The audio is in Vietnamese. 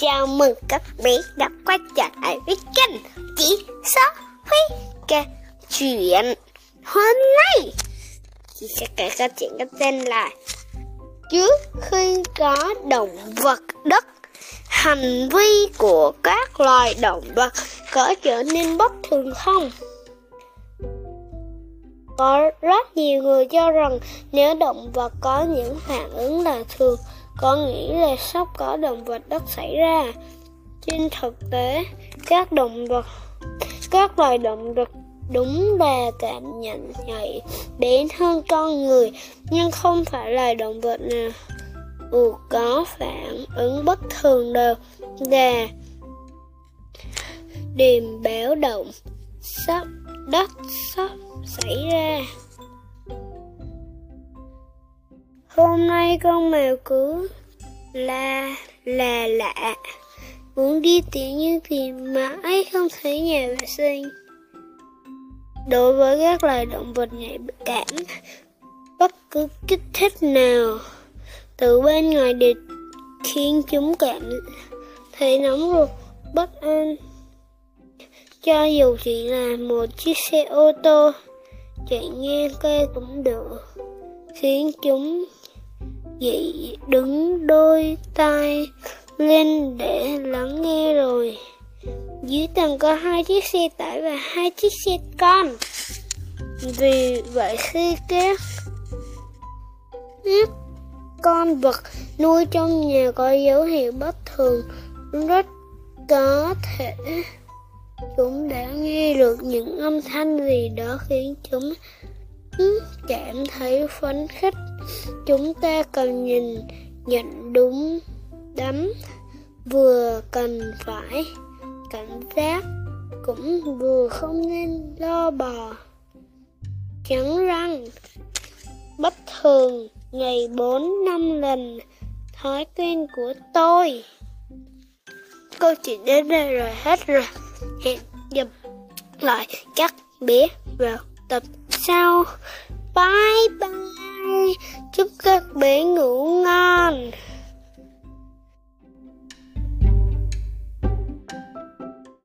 Chào mừng các bé đã quay trở lại với kênh chị sao Huy kể chuyện Hôm nay, chị sẽ kể câu chuyện có tên là Trước khi có động vật đất, Hành vi của các loài động vật có trở nên bất thường không? Có rất nhiều người cho rằng nếu động vật có những phản ứng là thường có nghĩ là sắp có động vật đất xảy ra. Trên thực tế, các động vật, các loài động vật đúng là cảm nhận nhạy đến hơn con người, nhưng không phải là động vật nào ừ, có phản ứng bất thường đều là điềm báo động sắp đất sắp xảy ra. Hôm nay con mèo cứ la là lạ Muốn đi tiểu nhưng thì mãi không thấy nhà vệ sinh. Đối với các loài động vật nhạy cảm Bất cứ kích thích nào Từ bên ngoài đều khiến chúng cảm thấy nóng ruột, bất an. Cho dù chỉ là một chiếc xe ô tô chạy ngang cây cũng được khiến chúng dị đứng đôi tay lên để lắng nghe rồi. Dưới tầng có hai chiếc xe tải và hai chiếc xe con. Vì vậy khi các các con vật nuôi trong nhà có dấu hiệu bất thường, rất có thể chúng đã nghe được những âm thanh gì đó khiến chúng cảm thấy phấn khích chúng ta cần nhìn, nhận đúng đắn, vừa cần phải, cảnh giác cũng vừa không nên lo bò. Trắng răng bất thường ngày bốn năm lần, thói quen của tôi. Câu chuyện đến đây rồi hết rồi. Hẹn gặp lại các bé vào tập sau. Bye bye chúc các bé ngủ ngon.